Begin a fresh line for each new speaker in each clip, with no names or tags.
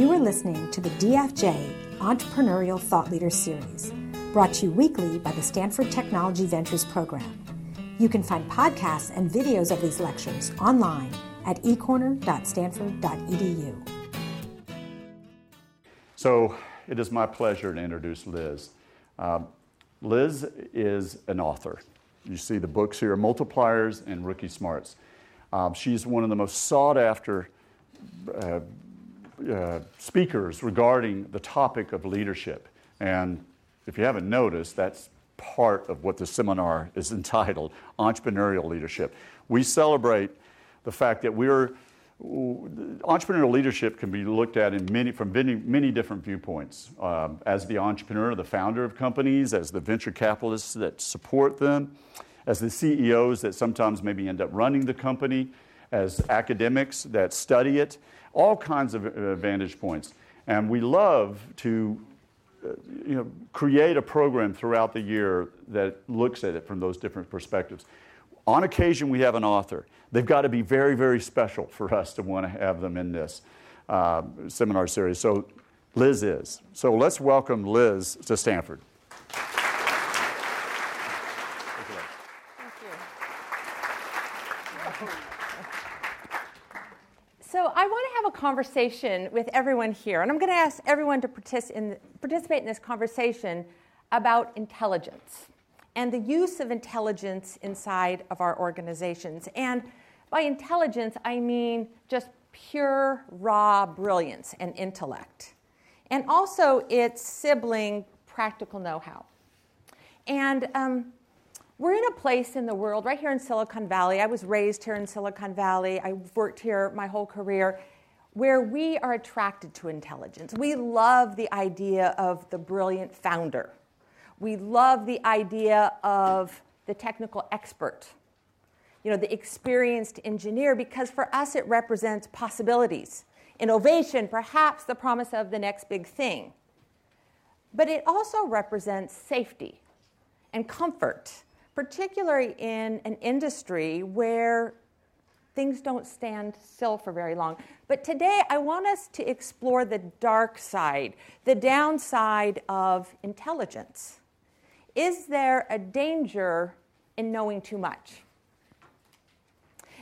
You are listening to the DFJ Entrepreneurial Thought Leader Series, brought to you weekly by the Stanford Technology Ventures Program. You can find podcasts and videos of these lectures online at ecorner.stanford.edu.
So it is my pleasure to introduce Liz. Um, Liz is an author. You see the books here Multipliers and Rookie Smarts. Um, she's one of the most sought after uh, uh, speakers regarding the topic of leadership. And if you haven't noticed, that's part of what the seminar is entitled Entrepreneurial Leadership. We celebrate the fact that we're entrepreneurial leadership can be looked at in many, from many, many different viewpoints. Um, as the entrepreneur, the founder of companies, as the venture capitalists that support them, as the CEOs that sometimes maybe end up running the company, as academics that study it, all kinds of uh, vantage points. And we love to uh, you know, create a program throughout the year that looks at it from those different perspectives. On occasion, we have an author. They've got to be very, very special for us to want to have them in this uh, seminar series. So, Liz is. So, let's welcome Liz to Stanford.
So I want to have a conversation with everyone here, and I'm going to ask everyone to participate in, this conversation about intelligence and the use of intelligence inside of our organizations. And by intelligence, I mean just pure, raw brilliance and intellect, and also its sibling practical know how. And um, we're in a place in the world, right here in Silicon Valley. I was raised here in Silicon Valley, I've worked here my whole career, where we are attracted to intelligence. We love the idea of the brilliant founder we love the idea of the technical expert, you know, the experienced engineer, because for us it represents possibilities, innovation, perhaps the promise of the next big thing. But it also represents safety and comfort, particularly in an industry where things don't stand still for very long. But today, I want us to explore the dark side, the downside of intelligence. Is there a danger in knowing too much?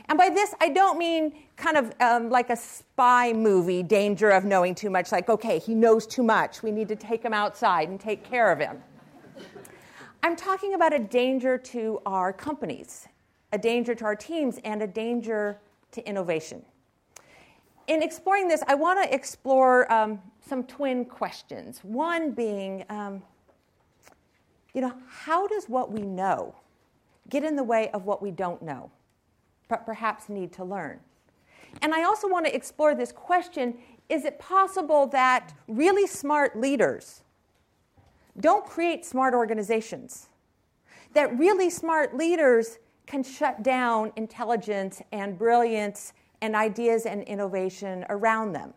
And by this, I don't mean kind of um, like a spy movie, danger of knowing too much, like, okay, he knows too much. We need to take him outside and take care of him. I'm talking about a danger to our companies, a danger to our teams, and a danger to innovation. In exploring this, I want to explore um, some twin questions. One being, um, you know, how does what we know get in the way of what we don't know, but perhaps need to learn? And I also want to explore this question is it possible that really smart leaders don't create smart organizations? That really smart leaders can shut down intelligence and brilliance and ideas and innovation around them?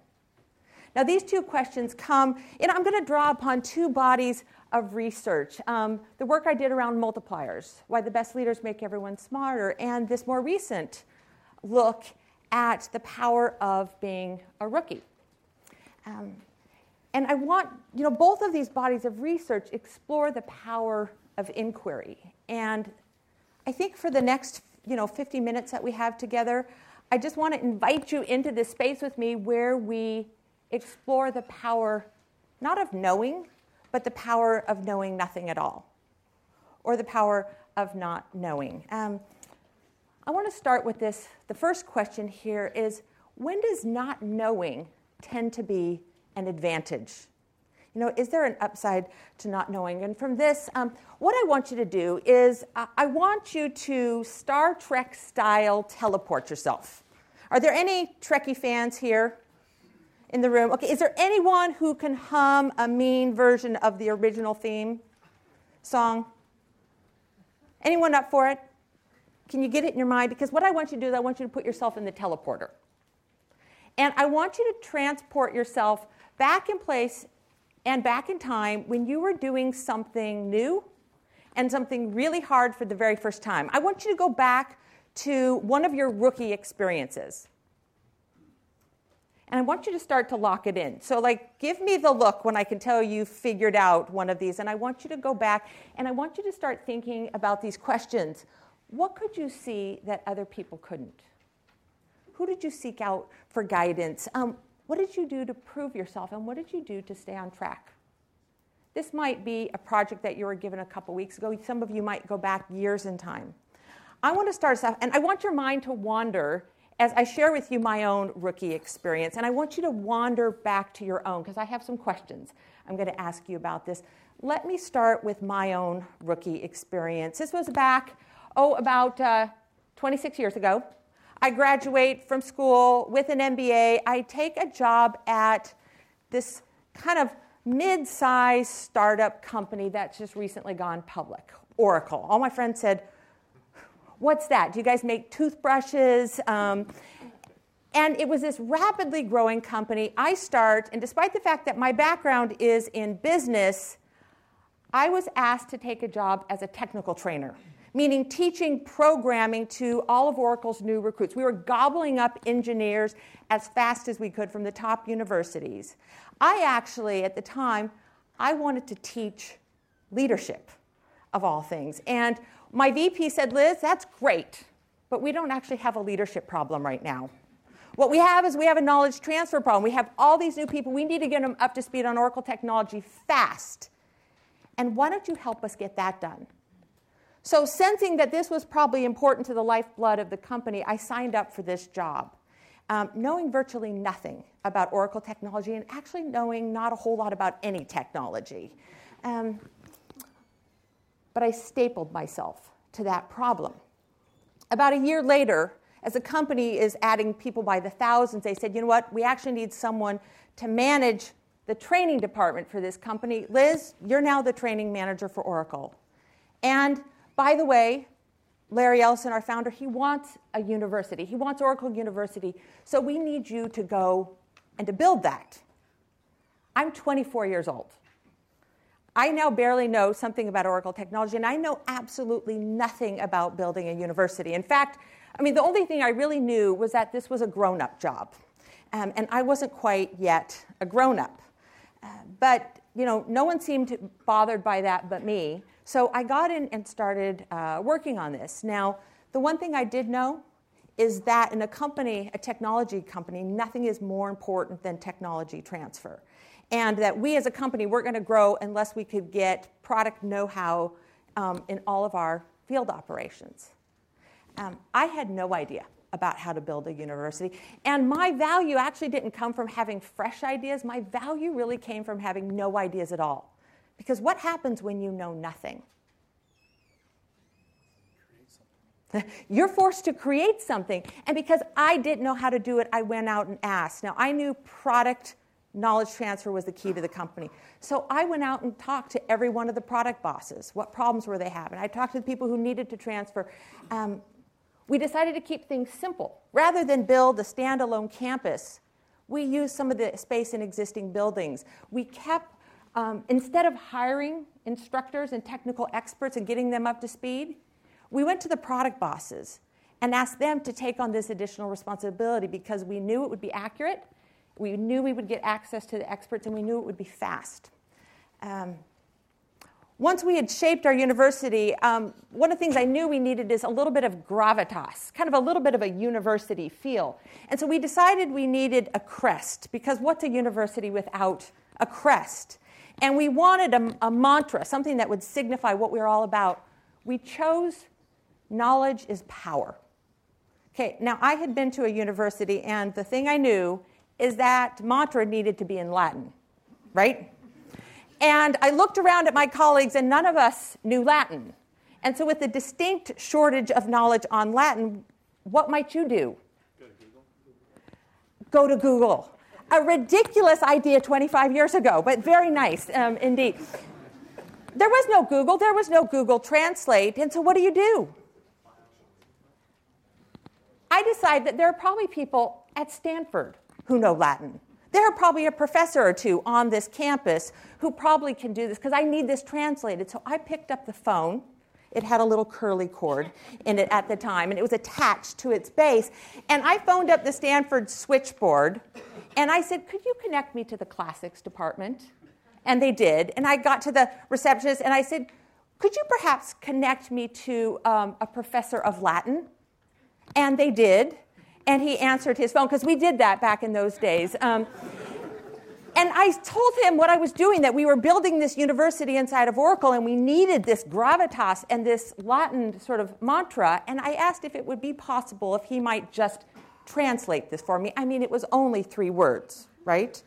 Now, these two questions come, and I'm going to draw upon two bodies of research. Um, the work I did around multipliers, why the best leaders make everyone smarter, and this more recent look at the power of being a rookie. Um, and I want, you know, both of these bodies of research explore the power of inquiry. And I think for the next, you know, 50 minutes that we have together, I just want to invite you into this space with me where we explore the power not of knowing, but the power of knowing nothing at all, or the power of not knowing. Um, I want to start with this. The first question here is when does not knowing tend to be an advantage? You know, is there an upside to not knowing? And from this, um, what I want you to do is uh, I want you to Star Trek style teleport yourself. Are there any Trekkie fans here? in the room. Okay, is there anyone who can hum a mean version of the original theme song? Anyone up for it? Can you get it in your mind? Because what I want you to do is I want you to put yourself in the teleporter. And I want you to transport yourself back in place and back in time when you were doing something new and something really hard for the very first time. I want you to go back to one of your rookie experiences. And I want you to start to lock it in. So, like, give me the look when I can tell you figured out one of these. And I want you to go back and I want you to start thinking about these questions. What could you see that other people couldn't? Who did you seek out for guidance? Um, what did you do to prove yourself? And what did you do to stay on track? This might be a project that you were given a couple weeks ago. Some of you might go back years in time. I want to start us off, and I want your mind to wander as I share with you my own rookie experience. And I want you to wander back to your own because I have some questions I'm going to ask you about this. Let me start with my own rookie experience. This was back, oh, about uh, 26 years ago. I graduate from school with an MBA. I take a job at this kind of mid sized startup company that's just recently gone public, Oracle. All my friends said, What's that? Do you guys make toothbrushes? Um, and it was this rapidly growing company. I start, and despite the fact that my background is in business, I was asked to take a job as a technical trainer, meaning teaching programming to all of Oracle's new recruits. We were gobbling up engineers as fast as we could from the top universities. I actually, at the time, I wanted to teach leadership of all things. And my VP said, Liz, that's great, but we don't actually have a leadership problem right now. What we have is we have a knowledge transfer problem. We have all these new people. We need to get them up to speed on Oracle technology fast. And why don't you help us get that done? So, sensing that this was probably important to the lifeblood of the company, I signed up for this job, um, knowing virtually nothing about Oracle technology and actually knowing not a whole lot about any technology. Um, but I stapled myself to that problem. About a year later, as the company is adding people by the thousands, they said, you know what, we actually need someone to manage the training department for this company. Liz, you're now the training manager for Oracle. And by the way, Larry Ellison, our founder, he wants a university. He wants Oracle University. So we need you to go and to build that. I'm 24 years old. I now barely know something about Oracle technology, and I know absolutely nothing about building a university. In fact, I mean, the only thing I really knew was that this was a grown up job. Um, and I wasn't quite yet a grown up. Uh, but, you know, no one seemed bothered by that but me. So I got in and started uh, working on this. Now, the one thing I did know is that in a company, a technology company, nothing is more important than technology transfer and that we as a company weren't going to grow unless we could get product know how um, in all of our field operations. Um, I had no idea about how to build a university. And my value actually didn't come from having fresh ideas. My value really came from having no ideas at all. Because what happens when you know nothing? You're forced to create something. And because I didn't know how to do it, I went out and asked. Now, I knew product knowledge transfer was the key to the company. So I went out and talked to every one of the product bosses. What problems were they having? I talked to the people who needed to transfer. Um, we decided to keep things simple. Rather than build a standalone campus, we used some of the space in existing buildings. We kept, um, instead of hiring instructors and technical experts and getting them up to speed, we went to the product bosses and asked them to take on this additional responsibility because we knew it would be accurate we knew we would get access to the experts and we knew it would be fast. Um, once we had shaped our university, um, one of the things I knew we needed is a little bit of gravitas, kind of a little bit of a university feel. And so we decided we needed a crest, because what's a university without a crest? And we wanted a, a mantra, something that would signify what we were all about. We chose knowledge is power. Okay, now I had been to a university, and the thing I knew is that mantra needed to be in Latin, right? And I looked around at my colleagues, and none of us knew Latin. And so, with the distinct shortage of knowledge on Latin, what might you do? Go to Google. Go to Google. A ridiculous idea 25 years ago, but very nice um, indeed. There was no Google, there was no Google Translate, and so what do you do? I decide that there are probably people at Stanford who know Latin. There are probably a professor or two on this campus who probably can do this because I need this translated. So I picked up the phone. It had a little curly cord in it at the time, and it was attached to its base. And I phoned up the Stanford switchboard And I said, Could you connect me to the classics department? And they did. And I got to the receptionist and I said, Could you perhaps connect me to um, a professor of Latin? And they did. And he answered his phone because we did that back in those days. Um, and I told him what I was doing that we were building this university inside of Oracle and we needed this gravitas and this Latin sort of mantra. And I asked if it would be possible if he might just translate this for me. I mean, it was only three words, right?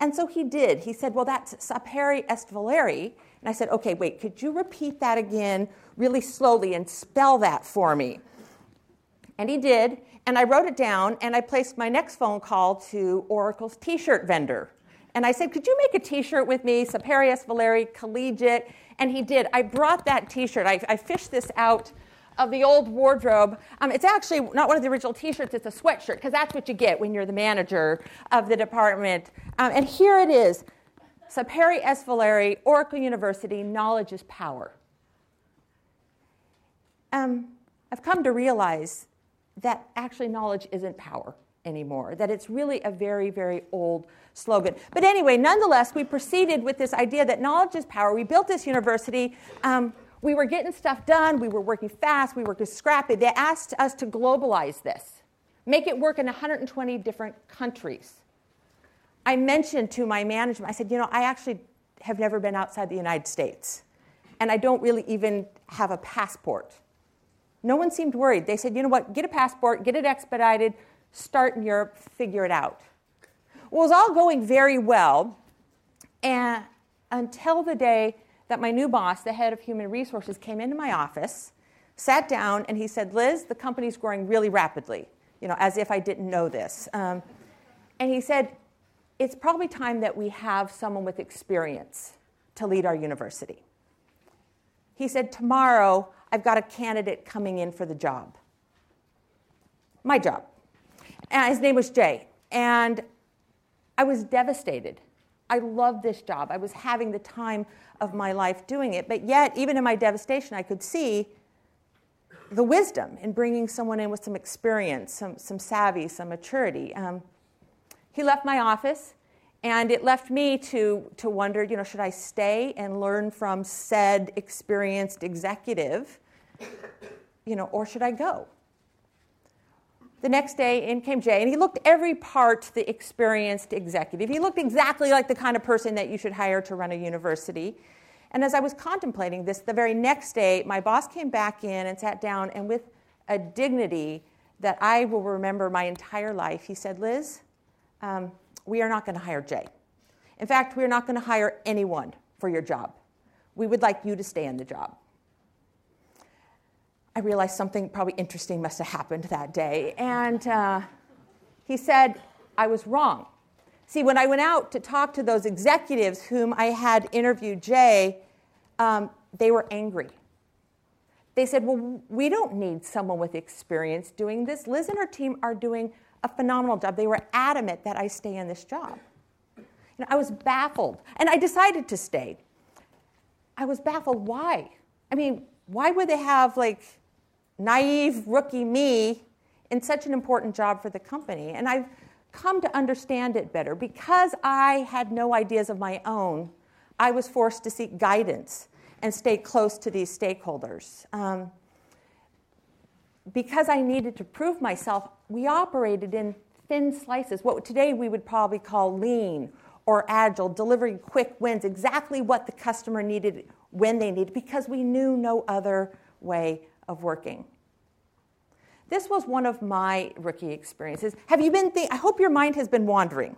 And so he did. He said, Well, that's sapere est valeri. And I said, Okay, wait, could you repeat that again really slowly and spell that for me? And he did. And I wrote it down and I placed my next phone call to Oracle's t shirt vendor. And I said, Could you make a t shirt with me, Sapere est Valeri, collegiate? And he did. I brought that t shirt. I, I, fished this out of the old wardrobe. Um, it's actually not one of the original t shirts, it's a sweatshirt, because that's what you get when you're the manager of the department. Um, and here it is Sapere est Valeri, Oracle University, Knowledge is Power. Um, I've come to realize that actually knowledge isn't power anymore, that it's really a very, very old slogan. But anyway, nonetheless, we proceeded with this idea that knowledge is power. We built this university. Um, we were getting stuff done. We were working fast. We worked scrappy. They asked us to globalize this, make it work in 120 different countries. I mentioned to my management, I said, you know, I actually have never been outside the United States, and I don't really even have a passport. No one seemed worried. They said, you know what, get a passport, get it expedited, start in Europe, figure it out. Well, it was all going very well and until the day that my new boss, the head of human resources, came into my office, sat down, and he said, Liz, the company's growing really rapidly, you know, as if I didn't know this. Um, and he said, it's probably time that we have someone with experience to lead our university. He said, tomorrow I've got a candidate coming in for the job. My job. And his name was Jay. And I was devastated. I loved this job. I was having the time of my life doing it. But yet, even in my devastation, I could see the wisdom in bringing someone in with some experience, some, some savvy, some maturity. Um, he left my office, and it left me to, to wonder you know, should I stay and learn from said experienced executive you know, or should I go? The next day in came Jay, and he looked every part the experienced executive. He looked exactly like the kind of person that you should hire to run a university. And as I was contemplating this, the very next day, my boss came back in and sat down, and with a dignity that I will remember my entire life, he said, Liz, um, we are not going to hire Jay. In fact, we are not going to hire anyone for your job. We would like you to stay in the job. I realized something probably interesting must have happened that day. And uh, he said, I was wrong. See, when I went out to talk to those executives whom I had interviewed Jay, um, they were angry. They said, Well, we don't need someone with experience doing this. Liz and her team are doing a phenomenal job. They were adamant that I stay in this job. Know, I was baffled, and I decided to stay. I was baffled. Why? I mean, why would they have like naive rookie me in such an important job for the company. And I've come to understand it better. Because I had no ideas of my own, I was forced to seek guidance and stay close to these stakeholders. Um, because I needed to prove myself, we operated in thin slices, what today we would probably call lean or agile, delivering quick wins, exactly what the customer needed when they needed, because we knew no other way of working. This was one of my rookie experiences. Have you been I hope your mind has been wandering,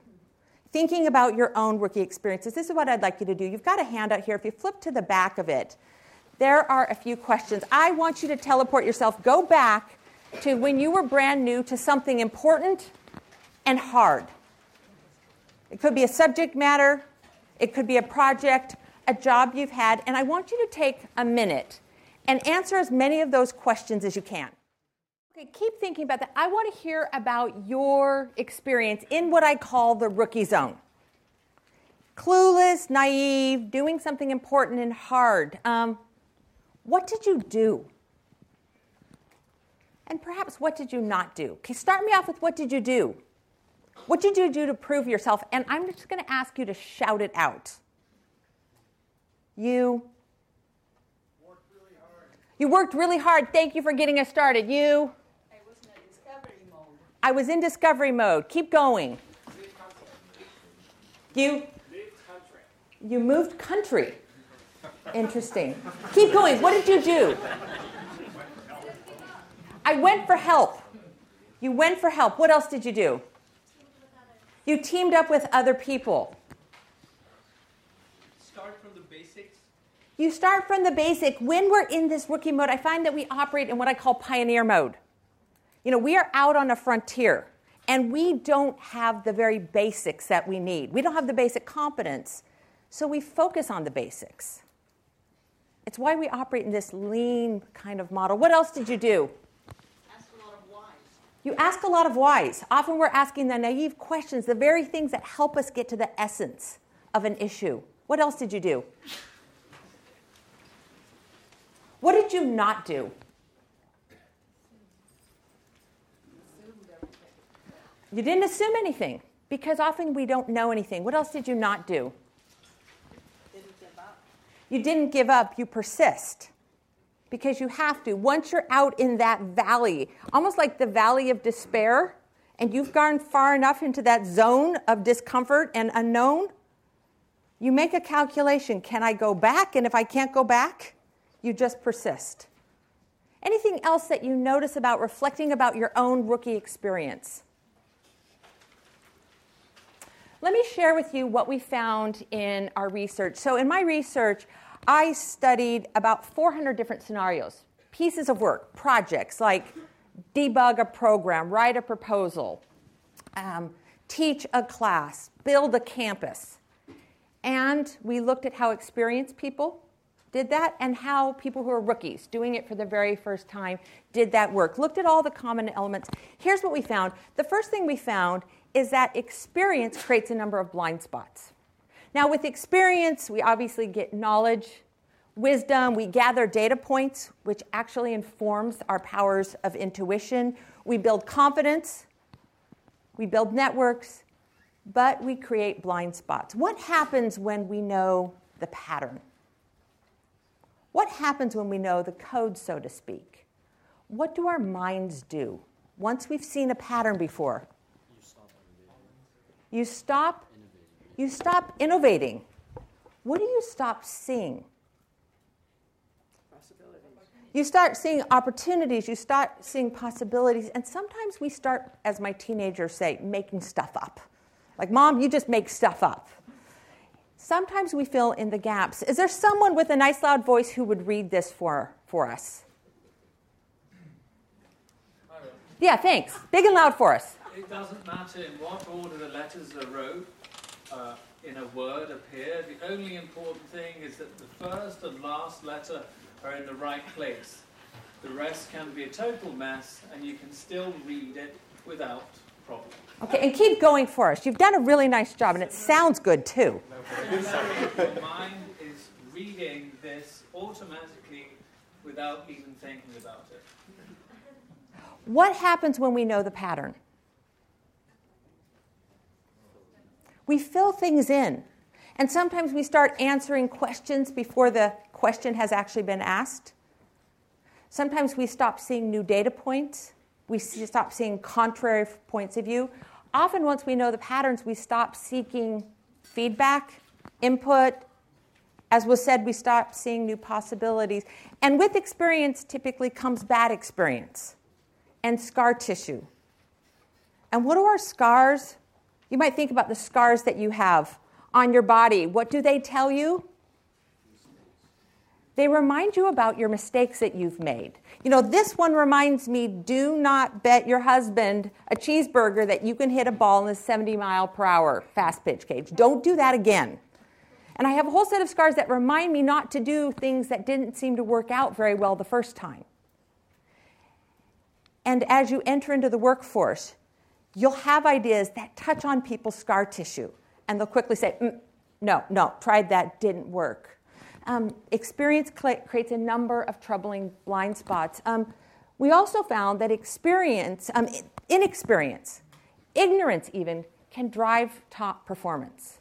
thinking about your own rookie experiences. This is what I'd like you to do. You've got a handout here. If you flip to the back of it, there are a few questions. I want you to teleport yourself, go back to when you were brand new to something important and hard. It could be a subject matter, it could be a project, a job you've had, and I want you to take a minute and answer as many of those questions as you can. Okay, keep thinking about that. I want to hear about your experience in what I call the rookie zone. Clueless, naive, doing something important and hard. Um, what did you do? And perhaps what did you not do? Okay, start me off with what did you do? What did you do to prove yourself? And I'm just going to ask you to shout it out. You
worked really hard.
You worked really hard. Thank you for getting us started. You
I was in a discovery mode.
I was in discovery mode. Keep going. You
Moved country.
you moved country. Interesting. Keep going. What did you do? I went for help. You went for help. What else did you do? You teamed up with other people.
Start from the basics.
You start from the basic. When we're in this rookie mode, I find that we operate in what I call pioneer mode. You know, we are out on a frontier and we don't have the very basics that we need. We don't have the basic competence, so we focus on the basics. It's why we operate in this lean kind of model. What else did you do?
Asked a lot of whys.
You ask a lot of whys. Often we're asking the naive questions, the very things that help us get to the essence of an issue. What else did you do? What did you not do? You didn't assume anything because often we don't know anything. What else did you not do?
Didn't give up.
You didn't give up, you persist because you have to. Once you're out in that valley, almost like the valley of despair, and you've gone far enough into that zone of discomfort and unknown, you make a calculation can I go back? And if I can't go back, you just persist. Anything else that you notice about reflecting about your own rookie experience? Let me share with you what we found in our research. So, in my research, I studied about 400 different scenarios, pieces of work, projects like debug a program, write a proposal, um, teach a class, build a campus. And we looked at how experienced people did that and how people who are rookies doing it for the very first time did that work. Looked at all the common elements. Here's what we found. The first thing we found is that experience creates a number of blind spots. Now, with experience, we obviously get knowledge, wisdom, we gather data points, which actually informs our powers of intuition. We build confidence, we build networks, but we create blind spots. What happens when we know the pattern? What happens when we know the code, so to speak? What do our minds do once we've seen a pattern before? You stop you stop innovating. What do you stop seeing? You start seeing opportunities, you start seeing possibilities, and sometimes we start, as my teenagers say, making stuff up. Like, Mom, you just make stuff up. Sometimes we fill in the gaps. Is there someone with a nice loud voice who would read this for, for us? Yeah, thanks. Big and loud for us.
It doesn't matter in what order the letters are wrote uh, in a word appear. The only important thing is that the first and last letter are in the right place. The rest can be a total mess, and you can still read it without problem.
Okay, and keep going for us. You've done a really nice job, and it sounds good too.
Your mind is reading this automatically without even thinking about it.
What happens when we know the pattern? We fill things in. And sometimes we start answering questions before the question has actually been asked. Sometimes we stop seeing new data points. We stop seeing contrary points of view. Often, once we know the patterns, we stop seeking feedback, input. As was said, we stop seeing new possibilities. And with experience, typically comes bad experience and scar tissue. And what are our scars? You might think about the scars that you have on your body. What do they tell you? They remind you about your mistakes that you've made. You know, this one reminds me do not bet your husband a cheeseburger that you can hit a ball in a 70 mile per hour fast pitch cage. Don't do that again. And I have a whole set of scars that remind me not to do things that didn't seem to work out very well the first time. And as you enter into the workforce, you'll have ideas that touch on people's scar tissue. And they'll quickly say, mm, no, no, tried that, didn't work. Um, experience cl- creates a number of troubling blind spots. Um, we also found that experience, um, inexperience, ignorance even can drive top performance.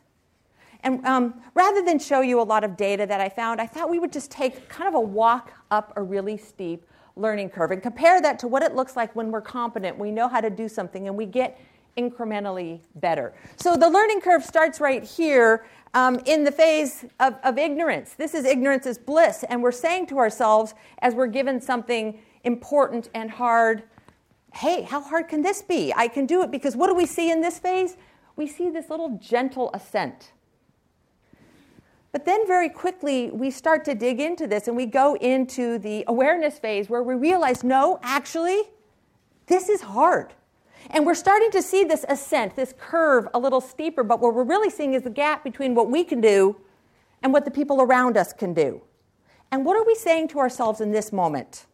And um, rather than show you a lot of data that I found, I thought we would just take kind of a walk up a really steep learning curve and compare that to what it looks like when we're competent, we know how to do something, and we get incrementally better. So the learning curve starts right here um, in the phase of, of ignorance. This is ignorance is bliss, and we're saying to ourselves as we're given something important and hard, hey, how hard can this be? I can do it because what do we see in this phase? We see this little gentle ascent. But then very quickly, we start to dig into this and we go into the awareness phase where we realize no, actually, this is hard. And we're starting to see this ascent, this curve a little steeper, but what we're really seeing is the gap between what we can do and what the people around us can do. And what are we saying to ourselves in this moment?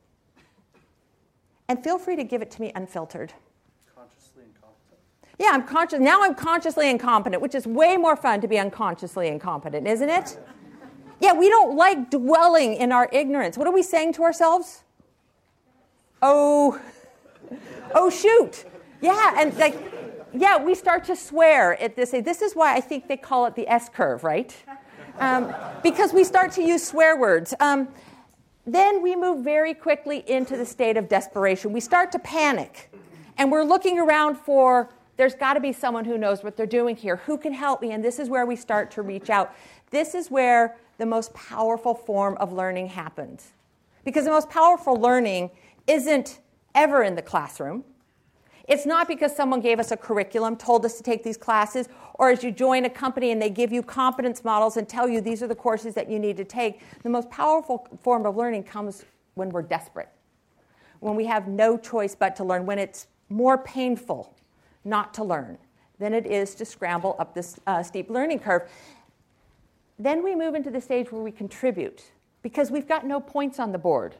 And feel free to give it to me unfiltered. Yeah, I'm conscious. Now I'm consciously incompetent, which is way more fun to be unconsciously incompetent, isn't it? Yeah, we don't like dwelling in our ignorance. What are we saying to ourselves? Oh, oh, shoot. Yeah, and like, yeah, we start to swear at this. This is why I think they call it the S curve, right? Um, because we start to use swear words. Um, then we move very quickly into the state of desperation. We start to panic, and we're looking around for there's got to be someone who knows what they're doing here. Who can help me? And this is where we start to reach out. This is where the most powerful form of learning happens. Because the most powerful learning isn't ever in the classroom. It's not because someone gave us a curriculum, told us to take these classes, or as you join a company and they give you competence models and tell you these are the courses that you need to take. The most powerful form of learning comes when we're desperate, when we have no choice but to learn, when it's more painful not to learn than it is to scramble up this uh, steep learning curve. Then we move into the stage where we contribute because we've got no points on the board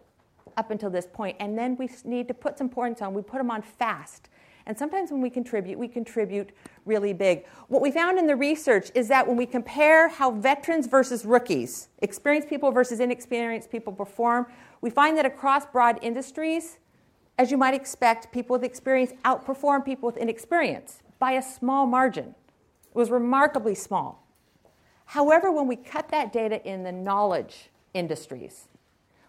up until this point, and then we need to put some points on. We put them on fast and sometimes when we contribute, we contribute really big. What we found in the research is that when we compare how veterans versus rookies, experienced people versus inexperienced people perform, we find that across broad industries, as you might expect, people with experience outperform people with inexperience by a small margin. It was remarkably small. However, when we cut that data in the knowledge industries,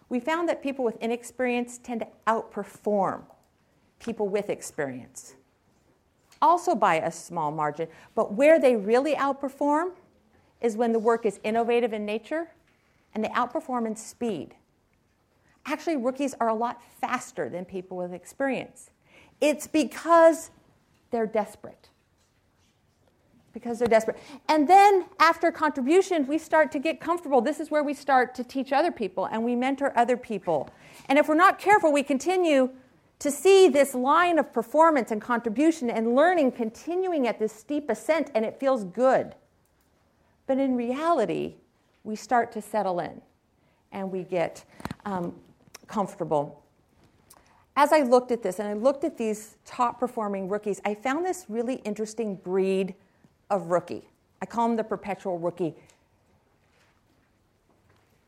we found that people with inexperience tend to outperform people with experience. Also by a small margin. But where they really outperform is when the work is innovative in nature and they outperform in speed. Actually, rookies are a lot faster than people with experience. It's because they're desperate. Because they're desperate. And then after contribution, we start to get comfortable. This is where we start to teach other people and we mentor other people. And if we're not careful, we continue to see this line of performance and contribution and learning continuing at this steep ascent, and it feels good. But in reality, we start to settle in and we get um, comfortable. As I looked at this and I looked at these top performing rookies, I found this really interesting breed of rookie. I call them the perpetual rookie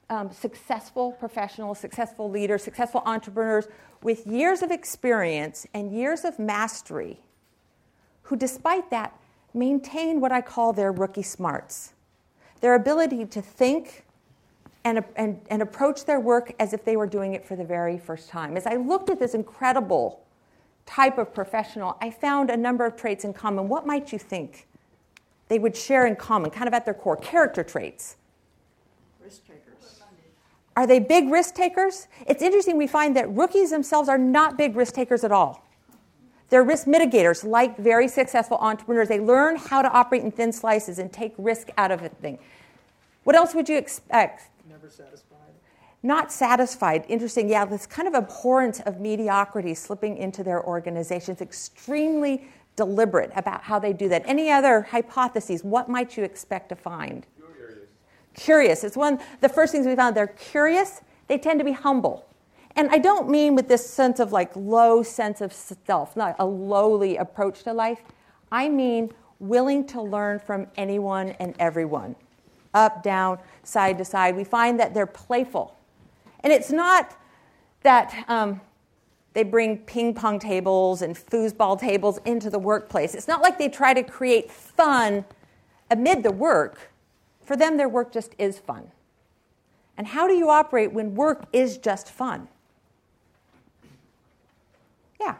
um, successful professionals, successful leaders, successful entrepreneurs with years of experience and years of mastery who, despite that, maintain what I call their rookie smarts their ability to think and, and, and approach their work as if they were doing it for the very first time. As I looked at this incredible type of professional, I found a number of traits in common. What might you think they would share in common, kind of at their core? Character traits.
Risk takers.
Are they big risk takers? It's interesting, we find that rookies themselves are not big risk takers at all. They're risk mitigators, like very successful entrepreneurs. They learn how to operate in thin slices and take risk out of a thing. What else would you expect?
Never satisfied.
Not satisfied. Interesting. Yeah, this kind of abhorrence of mediocrity slipping into their organizations. Extremely deliberate about how they do that. Any other hypotheses? What might you expect to find? Curious. Curious. It's one the first things we found. They're curious. They tend to be humble. And I don't mean with this sense of like low sense of self, not a lowly approach to life. I mean willing to learn from anyone and everyone, up, down, side to side. We find that they're playful. And it's not that um, they bring ping pong tables and foosball tables into the workplace. It's not like they try to create fun amid the work. For them, their work just is fun. And how do you operate when work is just fun? Yeah.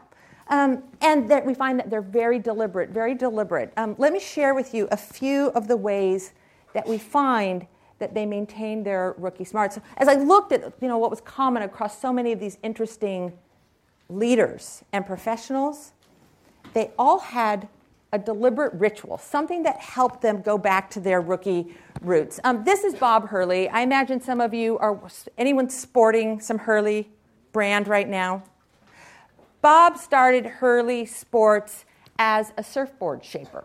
Um, and that we find that they're very deliberate, very deliberate. Um, let me share with you a few of the ways that we find that they maintain their rookie smarts. So As I looked at you know, what was common across so many of these interesting leaders and professionals, they all had a deliberate ritual, something that helped them go back to their rookie roots. Um, this is Bob Hurley. I imagine some of you are anyone sporting some Hurley brand right now. Bob started Hurley Sports as a surfboard shaper.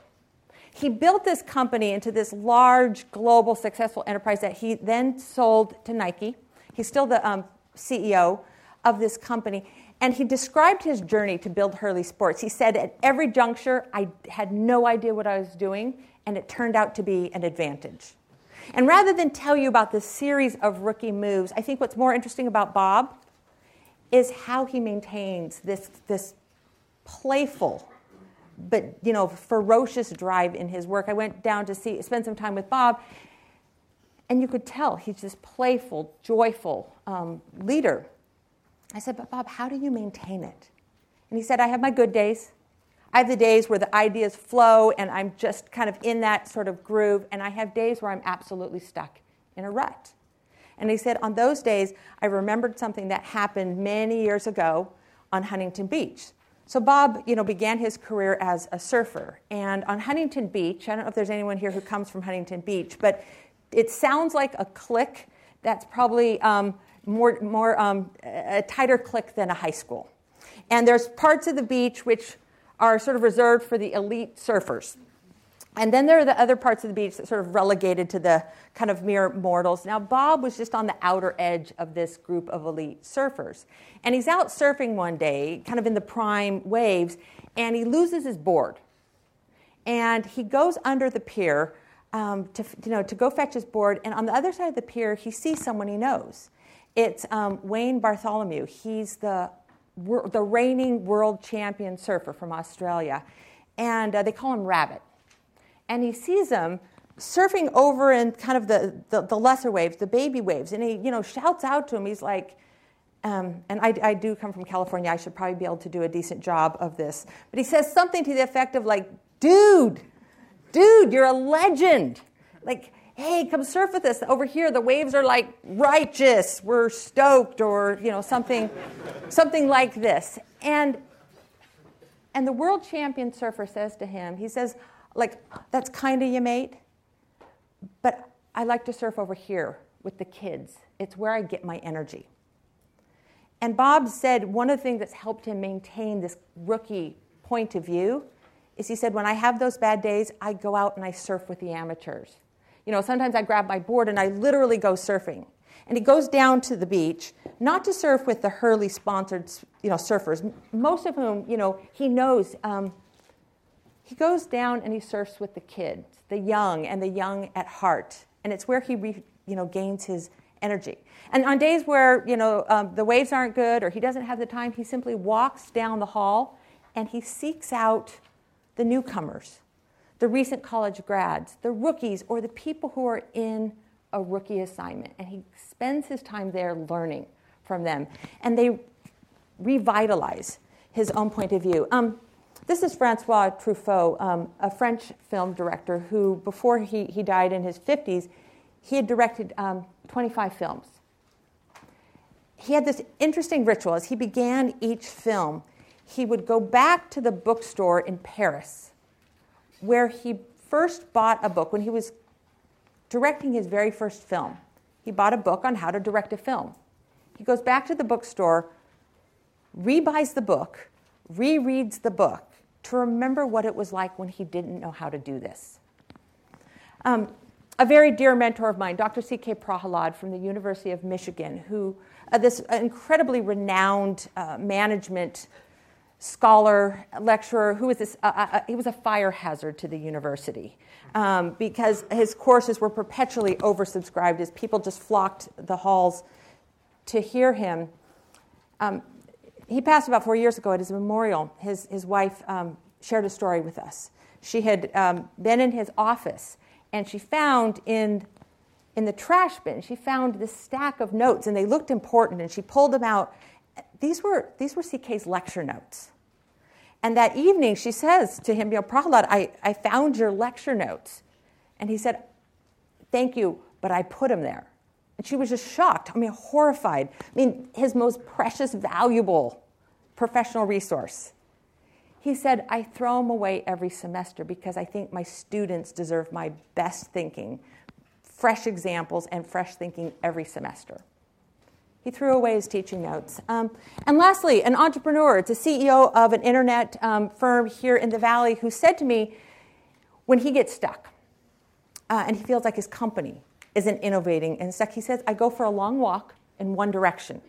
He built this company into this large, global, successful enterprise that he then sold to Nike. He's still the um, CEO of this company. And he described his journey to build Hurley Sports. He said, At every juncture, I had no idea what I was doing, and it turned out to be an advantage. And rather than tell you about this series of rookie moves, I think what's more interesting about Bob is how he maintains this, this playful but you know ferocious drive in his work. I went down to see spend some time with Bob, and you could tell he's this playful, joyful um, leader. I said, but Bob, how do you maintain it? And he said, I have my good days. I have the days where the ideas flow and I'm just kind of in that sort of groove, and I have days where I'm absolutely stuck in a rut. And he said, on those days, I remembered something that happened many years ago on Huntington Beach. So Bob, you know, began his career as a surfer, and on Huntington Beach, I don't know if there's anyone here who comes from Huntington Beach, but it sounds like a clique that's probably um, more, more um, a tighter clique than a high school. And there's parts of the beach which are sort of reserved for the elite surfers. And then there are the other parts of the beach that sort of relegated to the kind of mere mortals. Now, Bob was just on the outer edge of this group of elite surfers. And he's out surfing one day, kind of in the prime waves, and he loses his board. And he goes under the pier um, to, you know, to go fetch his board. And on the other side of the pier, he sees someone he knows. It's um, Wayne Bartholomew. He's the, the reigning world champion surfer from Australia. And uh, they call him Rabbit. And he sees him surfing over in kind of the, the, the, lesser waves, the baby waves. And he you know, shouts out to him. He's like, um, and I, I do come from California. I should probably be able to do a decent job of this. But he says something to the effect of, like, dude, dude, you're a legend. Like, hey, come surf with us. Over here, the waves are like righteous. We're stoked, or you know, something, something like this. And and the world champion surfer says to him, he says, like, that's kind of you, mate, but I like to surf over here with the kids. It's where I get my energy. And Bob said one of the things that's helped him maintain this rookie point of view is he said, when I have those bad days, I go out and I surf with the amateurs. You know, sometimes I grab my board and I literally go surfing. And he goes down to the beach, not to surf with the Hurley sponsored, you know, surfers, most of whom, you know, he knows. Um, he goes down and he surfs with the kids, the young and the young at heart. And it's where he, re, you know, gains his energy. And on days where, you know, um, the waves aren't good or he doesn't have the time, he simply walks down the hall and he seeks out the newcomers the recent college grads, the rookies, or the people who are in a rookie assignment. And he spends his time there learning from them. And they revitalize his own point of view. Um, this is Francois Truffaut, um, a French film director who, before he, he died in his 50s, he had directed um, 25 films. He had this interesting ritual. As he began each film, he would go back to the bookstore in Paris where he first bought a book when he was directing his very first film. He bought a book on how to direct a film. He goes back to the bookstore, rebuys the book, rereads the book to remember what it was like when he didn't know how to do this. Um, a very dear mentor of mine, Dr. C.K. Prahalad from the University of Michigan, who uh, this incredibly renowned uh, management scholar, lecturer, who was this, uh, uh, uh, he was a fire hazard to the university um, because his courses were perpetually oversubscribed as people just flocked the halls to hear him. Um, he passed about four years ago at his memorial. His, his wife um, shared a story with us. She had um, been in his office, and she found in, in the trash bin, she found this stack of notes, and they looked important, and she pulled them out. These were, these were CK's lecture notes. And that evening, she says to him, you know, Prahalad, I, I found your lecture notes. And he said, Thank you, but I put them there. And she was just shocked, I mean, horrified. I mean, his most precious, valuable professional resource. He said, I throw them away every semester because I think my students deserve my best thinking, fresh examples, and fresh thinking every semester. He threw away his teaching notes. Um, and lastly, an entrepreneur, it's a CEO of an internet um, firm here in the Valley, who said to me when he gets stuck uh, and he feels like his company isn't innovating and stuck, he says, I go for a long walk in one direction.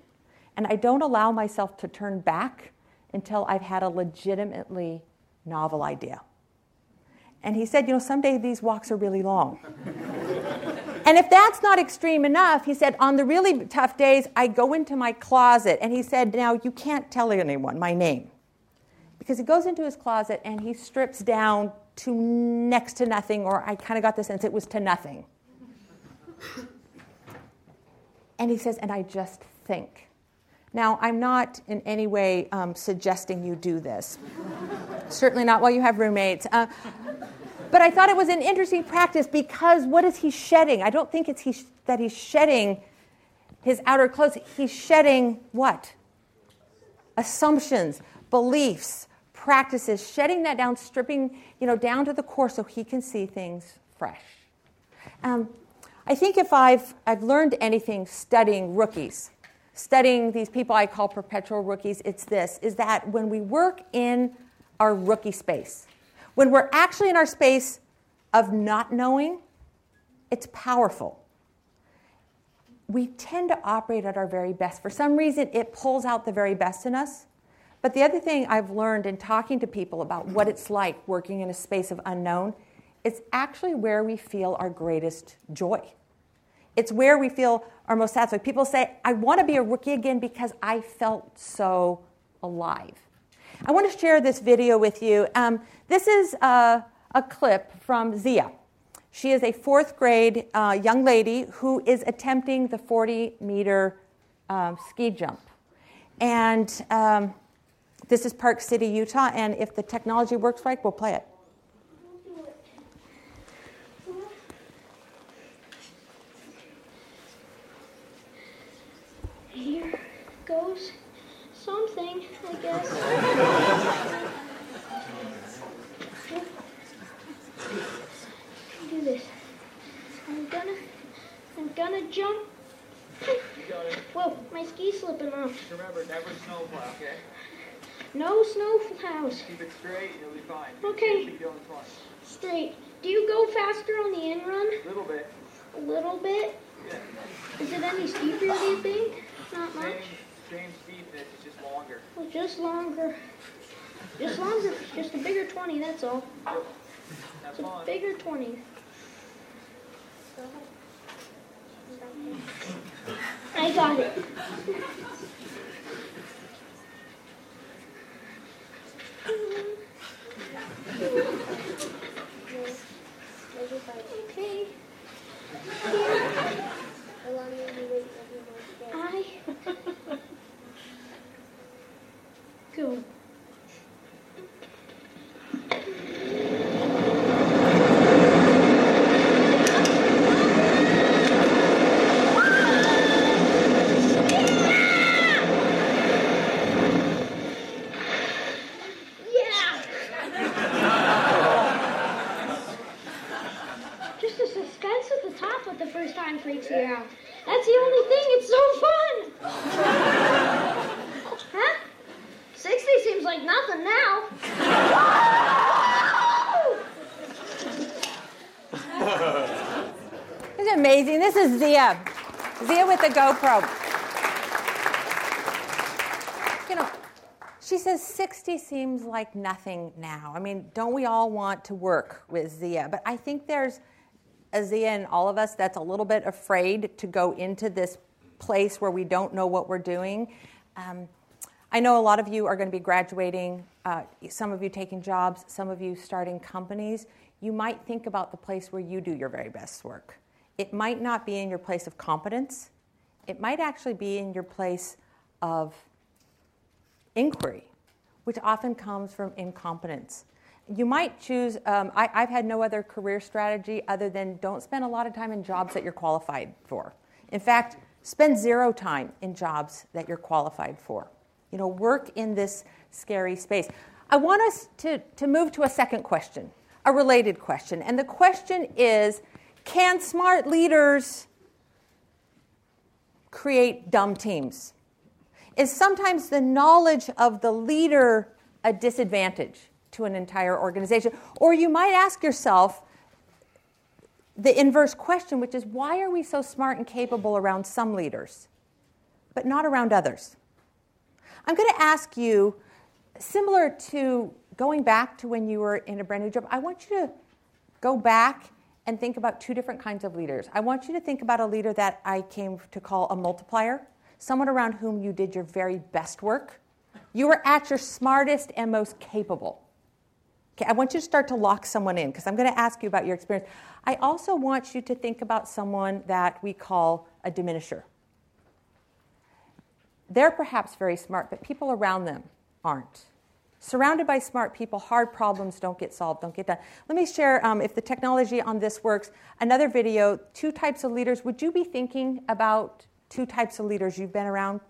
And I don't allow myself to turn back until I've had a legitimately novel idea. And he said, You know, someday these walks are really long. and if that's not extreme enough, he said, On the really tough days, I go into my closet. And he said, Now, you can't tell anyone my name. Because he goes into his closet and he strips down to next to nothing, or I kind of got the sense it was to nothing. And he says, And I just think. Now, I'm not in any way um, suggesting you do this. Certainly not while you have roommates. Uh, but I thought it was an interesting practice because what is he shedding? I don't think it's he, that he's shedding his outer clothes. He's shedding what? Assumptions, beliefs, practices, shedding that down, stripping you know, down to the core so he can see things fresh. Um, I think if I've, I've learned anything studying rookies, studying these people I call perpetual rookies, it's this is that when we work in our rookie space, when we're actually in our space of not knowing, it's powerful. We tend to operate at our very best. For some reason, it pulls out the very best in us. But the other thing I've learned in talking to people about what it's like working in a space of unknown, it's actually where we feel our greatest joy. It's where we feel our most satisfied. People say, I want to be a rookie again because I felt so alive. I want to share this video with you. Um, this is a, a, clip from Zia. She is a fourth grade uh, young lady who is attempting the 40 meter um, ski jump. And um, this is Park City, Utah, and if the technology works right, we'll play it.
Here goes something, I guess. Do this. I'm gonna, I'm gonna jump. Whoa, my ski's slipping off.
Remember, never snowplow, okay?
No snow plows.
Keep it straight, you'll be fine.
Okay.
Keep going twice.
Straight. Do you go faster on the in run?
A little bit.
A little bit?
Yeah.
Is it any steeper, do you think? Not much?
Same steepness, it's just longer.
Well, just longer. Just longer. Just a bigger 20, that's all. It's a
fun.
bigger 20. I got it. Okay. I go. Yeah. Just the suspense at the top with the first time freaks you out. That's the only thing. It's so fun. huh? 60 seems like nothing now.
Isn't it amazing? This is Zia. Zia with the GoPro. You know, she says 60 seems like nothing now. I mean, don't we all want to work with Zia? But I think there's a Zia in all of us that's a little bit afraid to go into this place where we don't know what we're doing. Um, I know a lot of you are going to be graduating, uh, some of you taking jobs, some of you starting companies. You might think about the place where you do your very best work. It might not be in your place of competence, it might actually be in your place of inquiry, which often comes from incompetence. You might choose, um, I, I've had no other career strategy other than don't spend a lot of time in jobs that you're qualified for. In fact, spend zero time in jobs that you're qualified for. You know, work in this scary space. I want us to, to move to a second question, a related question. And the question is can smart leaders create dumb teams? Is sometimes the knowledge of the leader a disadvantage to an entire organization? Or you might ask yourself the inverse question, which is why are we so smart and capable around some leaders, but not around others? I'm going to ask you, similar to going back to when you were in a brand new job, I want you to go back and think about two different kinds of leaders. I want you to think about a leader that I came to call a multiplier, someone around whom you did your very best work. You were at your smartest and most capable. Okay, I want you to start to lock someone in because I'm going to ask you about your experience. I also want you to think about someone that we call a diminisher. They're perhaps very smart, but people around them aren't. Surrounded by smart people, hard problems don't get solved, don't get done. Let me share, um, if the technology on this works, another video two types of leaders. Would you be thinking about two types of leaders you've been around?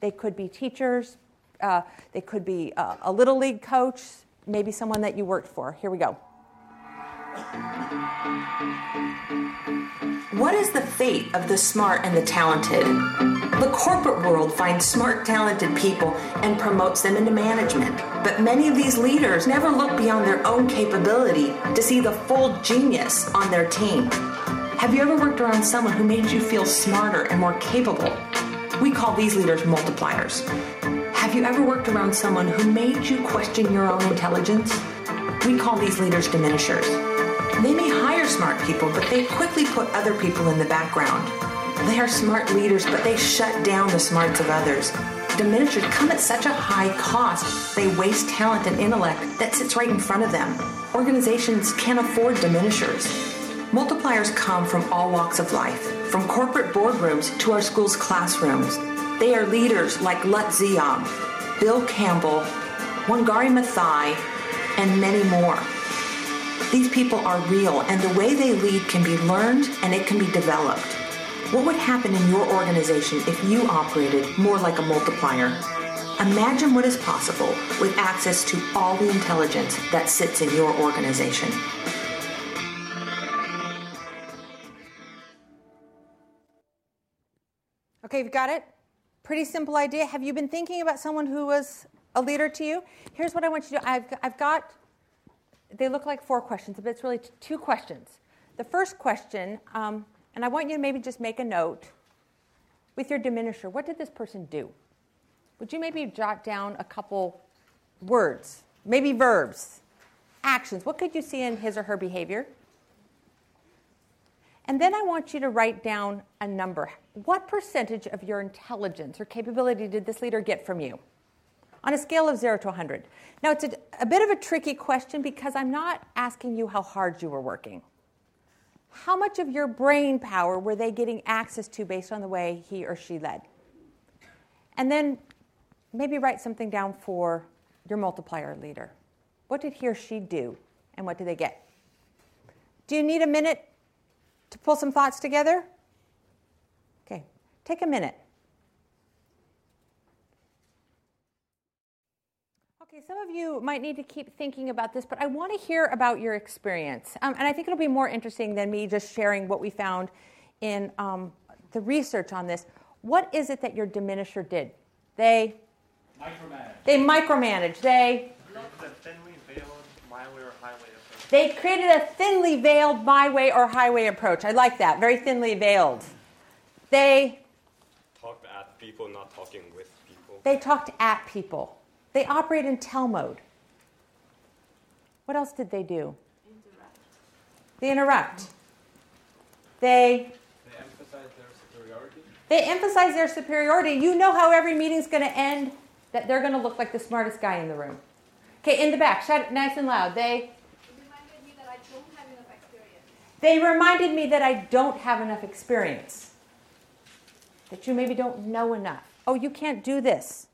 They could be teachers, uh, they could be uh, a little league coach, maybe someone that you worked for. Here we go.
What is the fate of the smart and the talented? The corporate world finds smart, talented people and promotes them into management. But many of these leaders never look beyond their own capability to see the full genius on their team. Have you ever worked around someone who made you feel smarter and more capable? We call these leaders multipliers. Have you ever worked around someone who made you question your own intelligence? We call these leaders diminishers. They may hire smart people, but they quickly put other people in the background. They are smart leaders, but they shut down the smarts of others. Diminishers come at such a high cost, they waste talent and intellect that sits right in front of them. Organizations can't afford diminishers. Multipliers come from all walks of life, from corporate boardrooms to our school's classrooms. They are leaders like Lutz Ziob, Bill Campbell, Wangari Maathai, and many more. These people are real, and the way they lead can be learned and it can be developed. What would happen in your organization if you operated more like a multiplier? Imagine what is possible with access to all the intelligence that sits in your organization.
Okay, you've got it? Pretty simple idea. Have you been thinking about someone who was a leader to you? Here's what I want you to do I've, I've got, they look like four questions, but it's really t- two questions. The first question, um, and I want you to maybe just make a note with your diminisher. What did this person do? Would you maybe jot down a couple words, maybe verbs, actions? What could you see in his or her behavior? And then I want you to write down a number. What percentage of your intelligence or capability did this leader get from you? On a scale of 0 to 100. Now, it's a, a, bit of a tricky question because I'm not asking you how hard you were working. How much of your brain power were they getting access to based on the way he or she led? And then maybe write something down for your multiplier leader. What did he or she do, and what did they get? Do you need a minute to pull some thoughts together? Okay, take a minute. Okay, some of you might need to keep thinking about this, but I want to hear about your experience. Um, and I think it'll be more interesting than me just sharing what we found in um, the research on this. What is it that your diminisher did? They
micromanage.
They micromanage. They they created a thinly veiled my way or highway approach. I like that. Very thinly veiled. They
talked at people, not talking with people.
They talked at people. They operate in tell mode. What else did they do?
Interact.
They interrupt. They
They emphasize their superiority.
they emphasize their superiority. You know how every meeting's going to end. that they're going to look like the smartest guy in the room. Okay, in the back, shout it nice and loud. They
reminded me that I don't have enough experience.
They reminded me that I don't have enough experience. That you maybe don't know enough. Oh, you can't do this.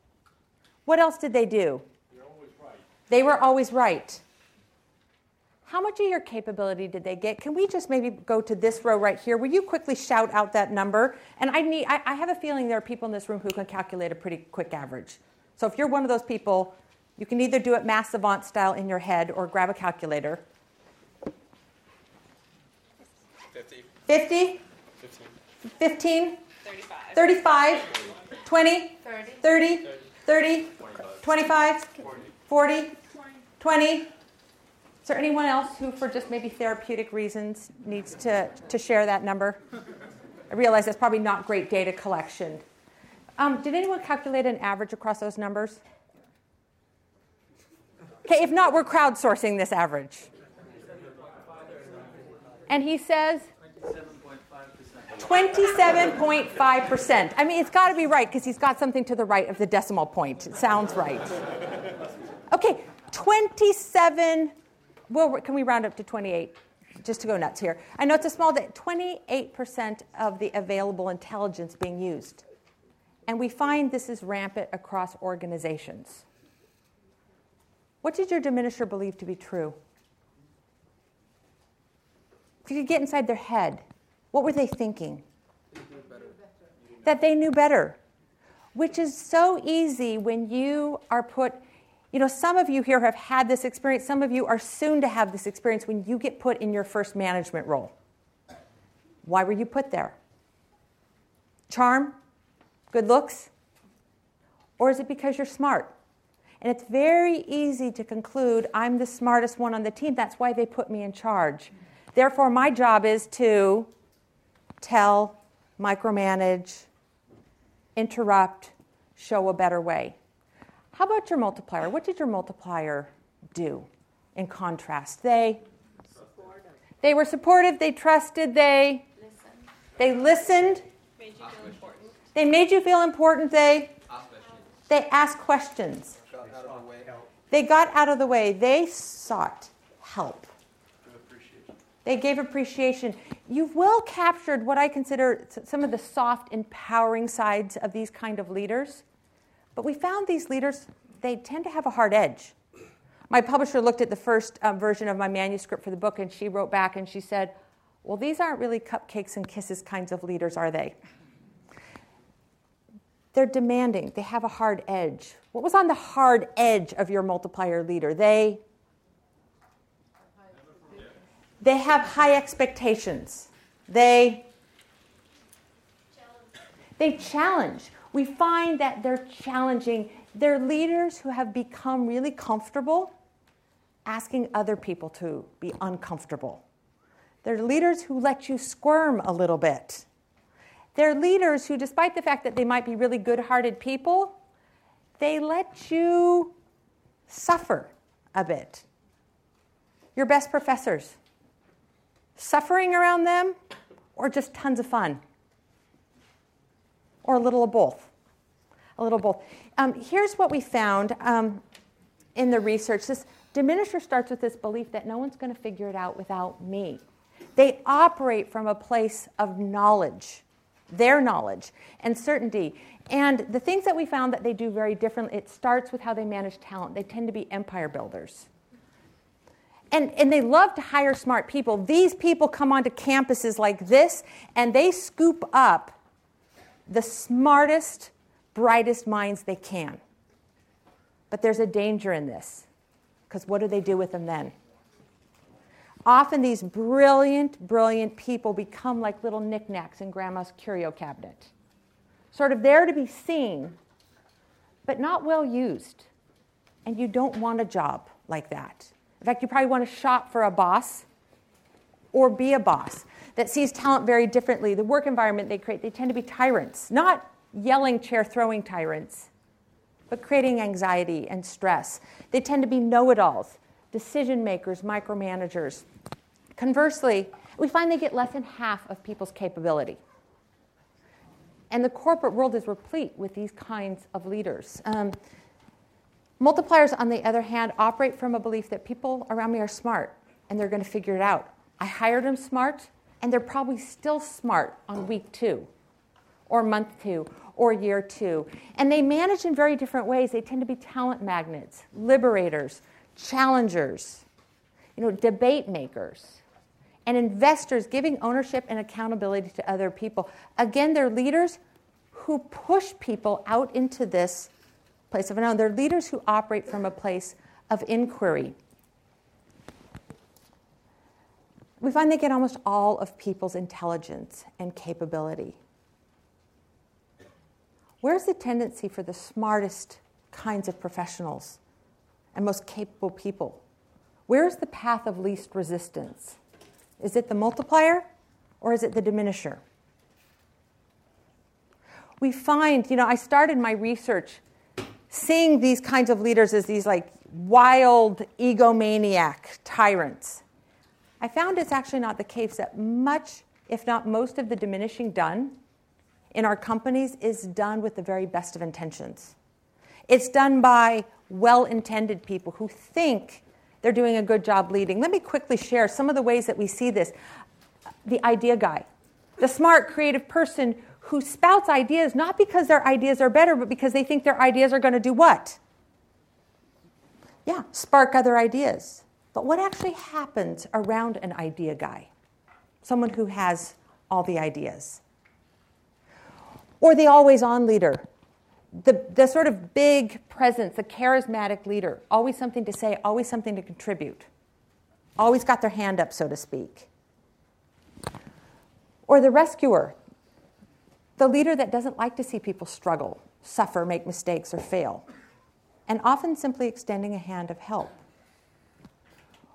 What else did they do?
Right.
They were always right. How much of your capability did they get? Can we just maybe go to this row right here? Will you quickly shout out that number? And I need I, I have a feeling there are people in this room who can calculate a pretty quick average. So if you're one of those people, you can either do it math savant style in your head or grab a calculator.
50.
50?
15.
15?
35.
35? 20?
30.
30? 30? 25? 40? 20? Is there anyone else who, for just maybe therapeutic reasons, needs to, to share that number? I realize that's probably not great data collection. Um, did anyone calculate an average across those numbers? Okay, if not, we're crowdsourcing this average. And he says 27.5%. I mean, it's got to be right because he's got something to the right of the decimal point. It sounds right. Okay, 27. Well, can we round up to 28? Just to go nuts here. I know it's a small day. 28% of the available intelligence being used. And we find this is rampant across organizations. What did your diminisher believe to be true? If you could get inside their head, what were they thinking? That they knew better, which is so easy when you are put. You know, some of you here have had this experience, some of you are soon to have this experience when you get put in your first management role. Why were you put there? Charm? Good looks? Or is it because you're smart? And it's very easy to conclude I'm the smartest one on the team. That's why they put me in charge. Therefore, my job is to tell, micromanage, interrupt, show a better way. How about your multiplier? What did your multiplier do in contrast? They they were supportive, they trusted, they listened. They listened.
Made you feel important.
They made you feel important. They they asked questions. They got out of the way. They sought help. They gave appreciation. You've well captured what I consider some of the soft, empowering sides of these kind of leaders. But we found these leaders, they tend to have a hard edge. My publisher looked at the first um, version of my manuscript for the book and she wrote back and she said, Well, these aren't really cupcakes and kisses kinds of leaders, are they? They're demanding, they have a hard edge. What was on the hard edge of your multiplier leader? They they have high expectations. They they challenge. We find that they're challenging. They're leaders who have become really comfortable asking other people to be uncomfortable. They're leaders who let you squirm a little bit. They're leaders who, despite the fact that they might be really good hearted people, they let you suffer a bit. Your best professors, suffering around them, or just tons of fun? Or a little of both? A little both. Um, here's what we found um, in the research. This diminisher starts with this belief that no one's going to figure it out without me. They operate from a place of knowledge, their knowledge and certainty. And the things that we found that they do very differently, it starts with how they manage talent. They tend to be empire builders and, and they love to hire smart people. These people come onto campuses like this and they scoop up the smartest, brightest minds they can. But there's a danger in this because what do they do with them then? Often these brilliant, brilliant people become like little knickknacks in grandma's curio cabinet, sort of there to be seen, but not well used. And you don't want a job like that. In fact, you probably want to shop for a boss or be a boss that sees talent very differently. The work environment they create, they tend to be tyrants, not yelling, chair throwing tyrants, but creating anxiety and stress. They tend to be know it alls, decision makers, micromanagers. Conversely, we find they get less than half of people's capability. And the corporate world is replete with these kinds of leaders. Um, Multipliers, on the other hand, operate from a belief that people around me are smart and they're going to figure it out. I hired them smart, and they're probably still smart on week two, or month two, or year two. And they manage in very different ways. They tend to be talent magnets, liberators, challengers, you know, debate makers, and investors giving ownership and accountability to other people. Again, they're leaders who push people out into this place of unknown. They're leaders who operate from a place of inquiry. We find they get almost all of people's intelligence and capability. Where's the tendency for the smartest kinds of professionals and most capable people? Where's the path of least resistance? Is it the multiplier or is it the diminisher? We find, you know, I started my research seeing these kinds of leaders as these like wild egomaniac tyrants. I found it's actually not the case that much, if not most, of the diminishing done in our companies is done with the very best of intentions. It's done by well intended people who think they're doing a good job leading. Let me quickly share some of the ways that we see this. The idea guy, the smart, creative person who spouts ideas not because their ideas are better, but because they think their ideas are going to do what? Yeah, spark other ideas. But what actually happens around an idea guy? Someone who has all the ideas. Or the always on leader, the, the sort of big presence, the charismatic leader, always something to say, always something to contribute, always got their hand up, so to speak. Or the rescuer, the leader that doesn't like to see people struggle, suffer, make mistakes, or fail, and often simply extending a hand of help.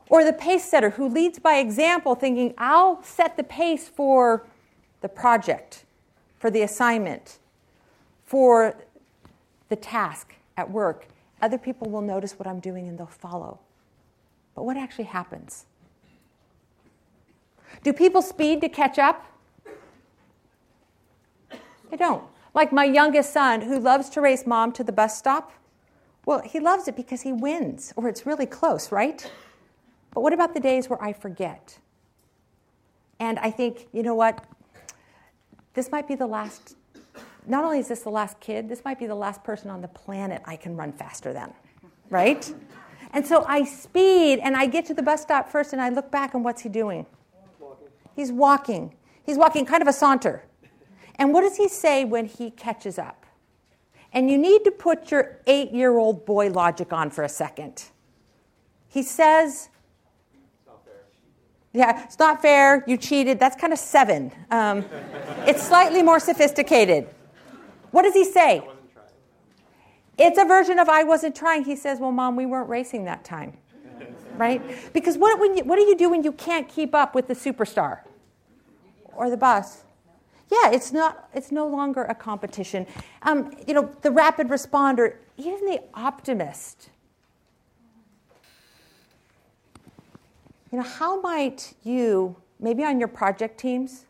Or the pace setter who leads by example, thinking, I'll set the pace for the project, for the assignment, for the task at work. Other people will notice what I'm doing and they'll follow. But what actually happens? Do people speed to catch up? They don't. Like my youngest son, who loves to race mom to the bus stop. Well, he loves it because he wins, or it's really close, right? But what about the days where I forget? And I think, you know what? This might be the last, not only is this the last kid, this might be the last person on the planet I can run faster than, right? And so I speed and I get to the bus stop first and I look back and what's he doing? He's walking. He's walking kind of a saunter. And what does he say when he catches up? And you need to put your eight year old boy logic on for a second. He says, yeah, it's not fair. You cheated. That's kind of seven. Um, it's slightly more sophisticated. What does he say? It's a version of I wasn't trying. He says, Well, mom, we weren't racing that time. right? Because what, when you, what do you do when you can't keep up with the superstar or the bus? Yeah, it's, not, it's no longer a competition. Um, you know, the rapid responder, even the optimist. You know, how might you, maybe on your project teams,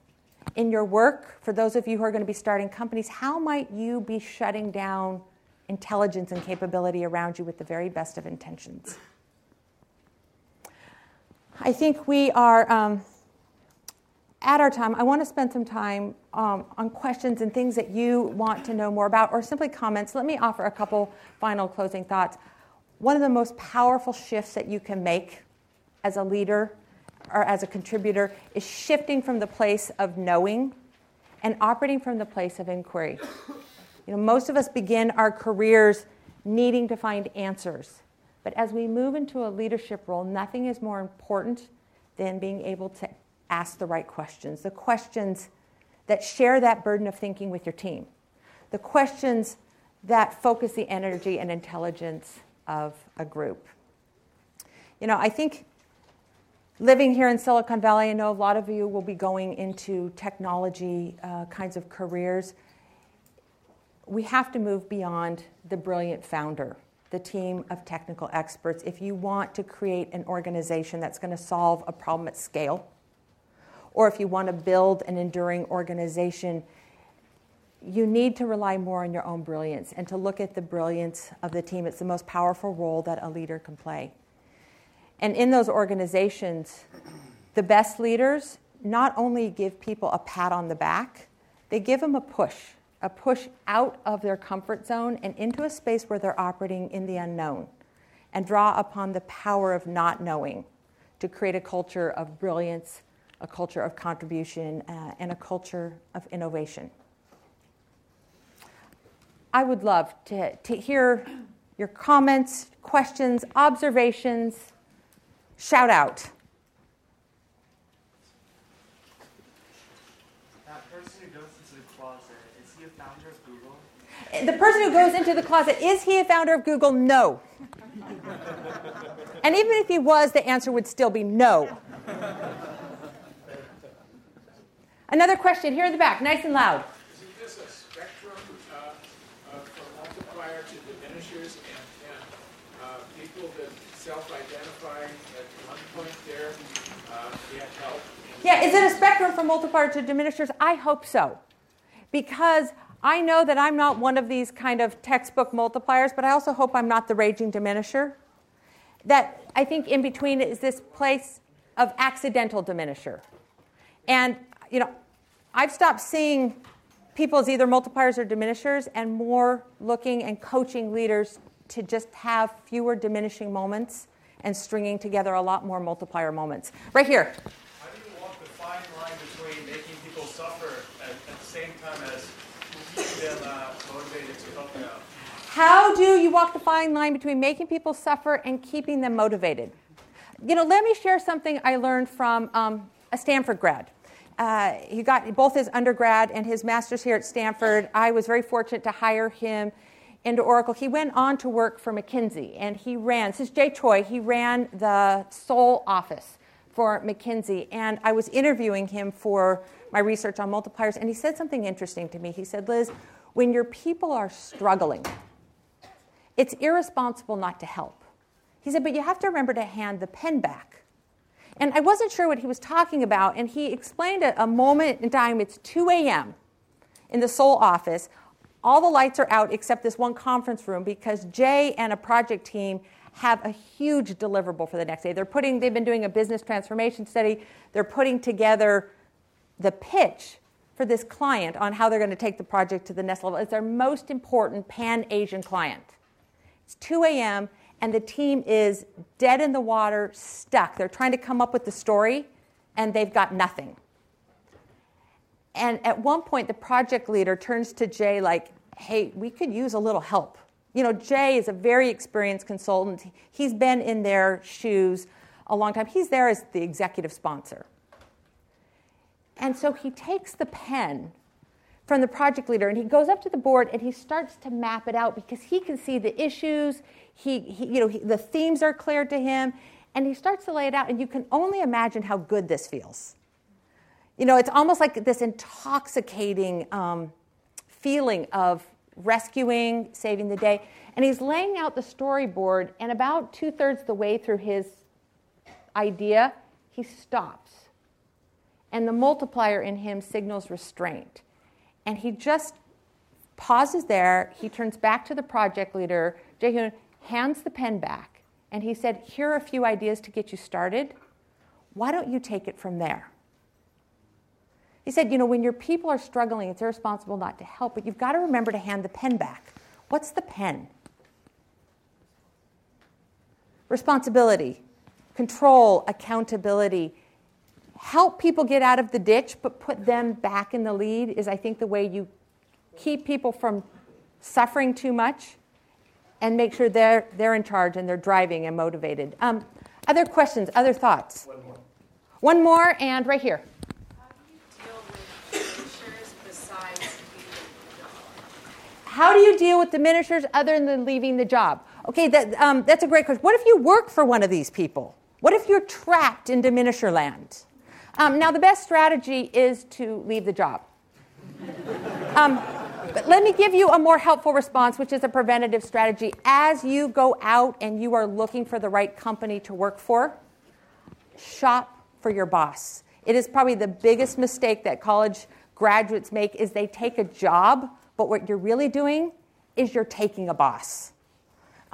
in your work, for those of you who are going to be starting companies, how might you be shutting down intelligence and capability around you with the very best of intentions? I think we are um, at our time. I want to spend some time um, on questions and things that you want to know more about, or simply comments. Let me offer a couple final closing thoughts. One of the most powerful shifts that you can make as a leader or as a contributor is shifting from the place of knowing and operating from the place of inquiry. You know, most of us begin our careers needing to find answers. But as we move into a leadership role, nothing is more important than being able to ask the right questions, the questions that share that burden of thinking with your team, the questions that focus the energy and intelligence of a group. You know, I think living here in Silicon Valley, I know a lot of you will be going into technology uh, kinds of careers. We have to move beyond the brilliant founder, the team of technical experts, if you want to create an organization that's going to solve a problem at scale, or if you want to build an enduring organization. you need to rely more on your own brilliance and to look at the brilliance of the team. It's the most powerful role that a leader can play. And in those organizations, the best leaders not only give people a pat on the back, they give them a push, a push out of their comfort zone and into a space where they're operating in the unknown and draw upon the power of not knowing to create a culture of brilliance, a culture of contribution, uh, and a culture of innovation. I would love to, to hear your comments, questions, observations. Shout out.
That person who goes into the closet, is he a founder of Google?
The person who goes into the closet, is he a founder of Google? No. and even if he was, the answer would still be no. Another question here in the back, nice and loud.
Isn't this a spectrum uh, uh, from multiplier to diminishers and, and uh, people that self-identify at one point there uh, get help?
Yeah, is it a spectrum from multiplier to diminishers? I hope so. Because I know that I'm not one of these kind of textbook multipliers, but I also hope I'm not the raging diminisher. That I think in between is this place of accidental diminisher. And, you know, I've stopped seeing people as either multipliers or diminishers and more looking and coaching leaders to just have fewer diminishing moments and stringing together a lot more multiplier moments. Right here.
How do you walk the fine line between making people suffer at, at the same time as keeping them uh, motivated to help them out?
How do you walk the fine line between making people suffer and keeping them motivated? You know, let me share something I learned from um, a Stanford grad. Uh, he got both his undergrad and his master's here at Stanford. I was very fortunate to hire him into Oracle. He went on to work for McKinsey, and he ran, this is Jay Choi, he ran the Seoul office for McKinsey. And I was interviewing him for my research on multipliers, and he said something interesting to me. He said, Liz, when your people are struggling, it's irresponsible not to help. He said, but you have to remember to hand the pen back. And I wasn't sure what he was talking about, and he explained a, a moment in time. It's 2 a.m. in the Seoul office. All the lights are out except this one conference room because Jay and a project team have a huge deliverable for the next day. They're putting, they've been doing a business transformation study. They're putting together the pitch for this client on how they're going to take the project to the next level. It's their most important pan Asian client. It's 2 a.m., and the team is dead in the water, stuck. They're trying to come up with the story, and they've got nothing. And at one point, the project leader turns to Jay, like, hey, we could use a little help. You know, Jay is a very experienced consultant. He's been in their shoes a long time. He's there as the executive sponsor. And so he takes the pen from the project leader and he goes up to the board and he starts to map it out because he can see the issues. He, he you know he, the themes are clear to him and he starts to lay it out and you can only imagine how good this feels. You know it's almost like this intoxicating um, feeling of rescuing saving the day. And he's laying out the storyboard and about two-thirds the way through his idea he stops. And the multiplier in him signals restraint and he just pauses there. He turns back to the project leader. Jay hands the pen back. And he said, Here are a few ideas to get you started. Why don't you take it from there? He said, You know, when your people are struggling, it's irresponsible not to help, but you've got to remember to hand the pen back. What's the pen? Responsibility, control, accountability, help people get out of the ditch, but put them back in the lead is, I think, the way you keep people from suffering too much and make sure they're, they're in charge and they're driving and motivated. Um, other questions, other thoughts?
One more.
One more, and right here. How do you deal with diminishers other than leaving the job? Okay, that, um, that's a great question. What if you work for one of these people? What if you're trapped in diminisher land? Um, now, the best strategy is to leave the job. Um, but let me give you a more helpful response, which is a preventative strategy. As you go out and you are looking for the right company to work for, shop for your boss. It is probably the biggest mistake that college graduates make is they take a job, but what you're really doing is you're taking a boss.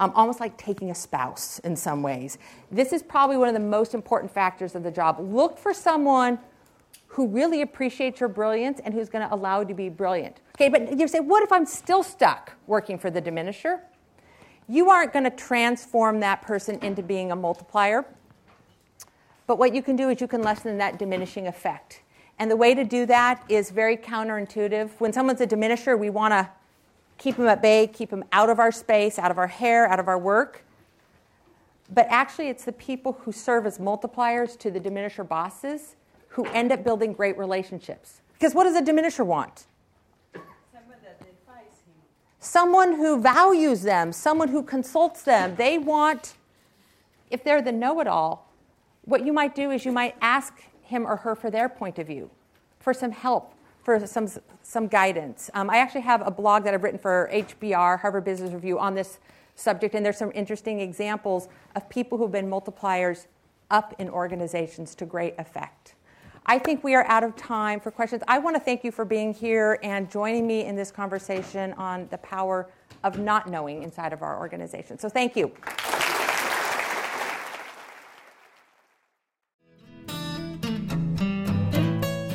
Um, almost like taking a spouse in some ways. This is probably one of the most important factors of the job. Look for someone who really appreciates your brilliance and who's going to allow you to be brilliant. Okay, but you say, what if I'm still stuck working for the diminisher? You aren't going to transform that person into being a multiplier. But what you can do is you can lessen that diminishing effect. And the way to do that is very counterintuitive. When someone's a diminisher, we want to keep them at bay, keep them out of our space, out of our hair, out of our work. But actually, it's the people who serve as multipliers to the diminisher bosses who end up building great relationships. Because what does a diminisher want? Someone who values them, someone who consults them. They want, if they're the know it all, what you might do is you might ask him or her for their point of view, for some help, for some, some guidance. Um, I actually have a blog that I've written for HBR, Harvard Business Review, on this subject, and there's some interesting examples of people who've been multipliers up in organizations to great effect. I think we are out of time for questions. I want to thank you for being here and joining me in this conversation on the power of not knowing inside of our organization. So thank you.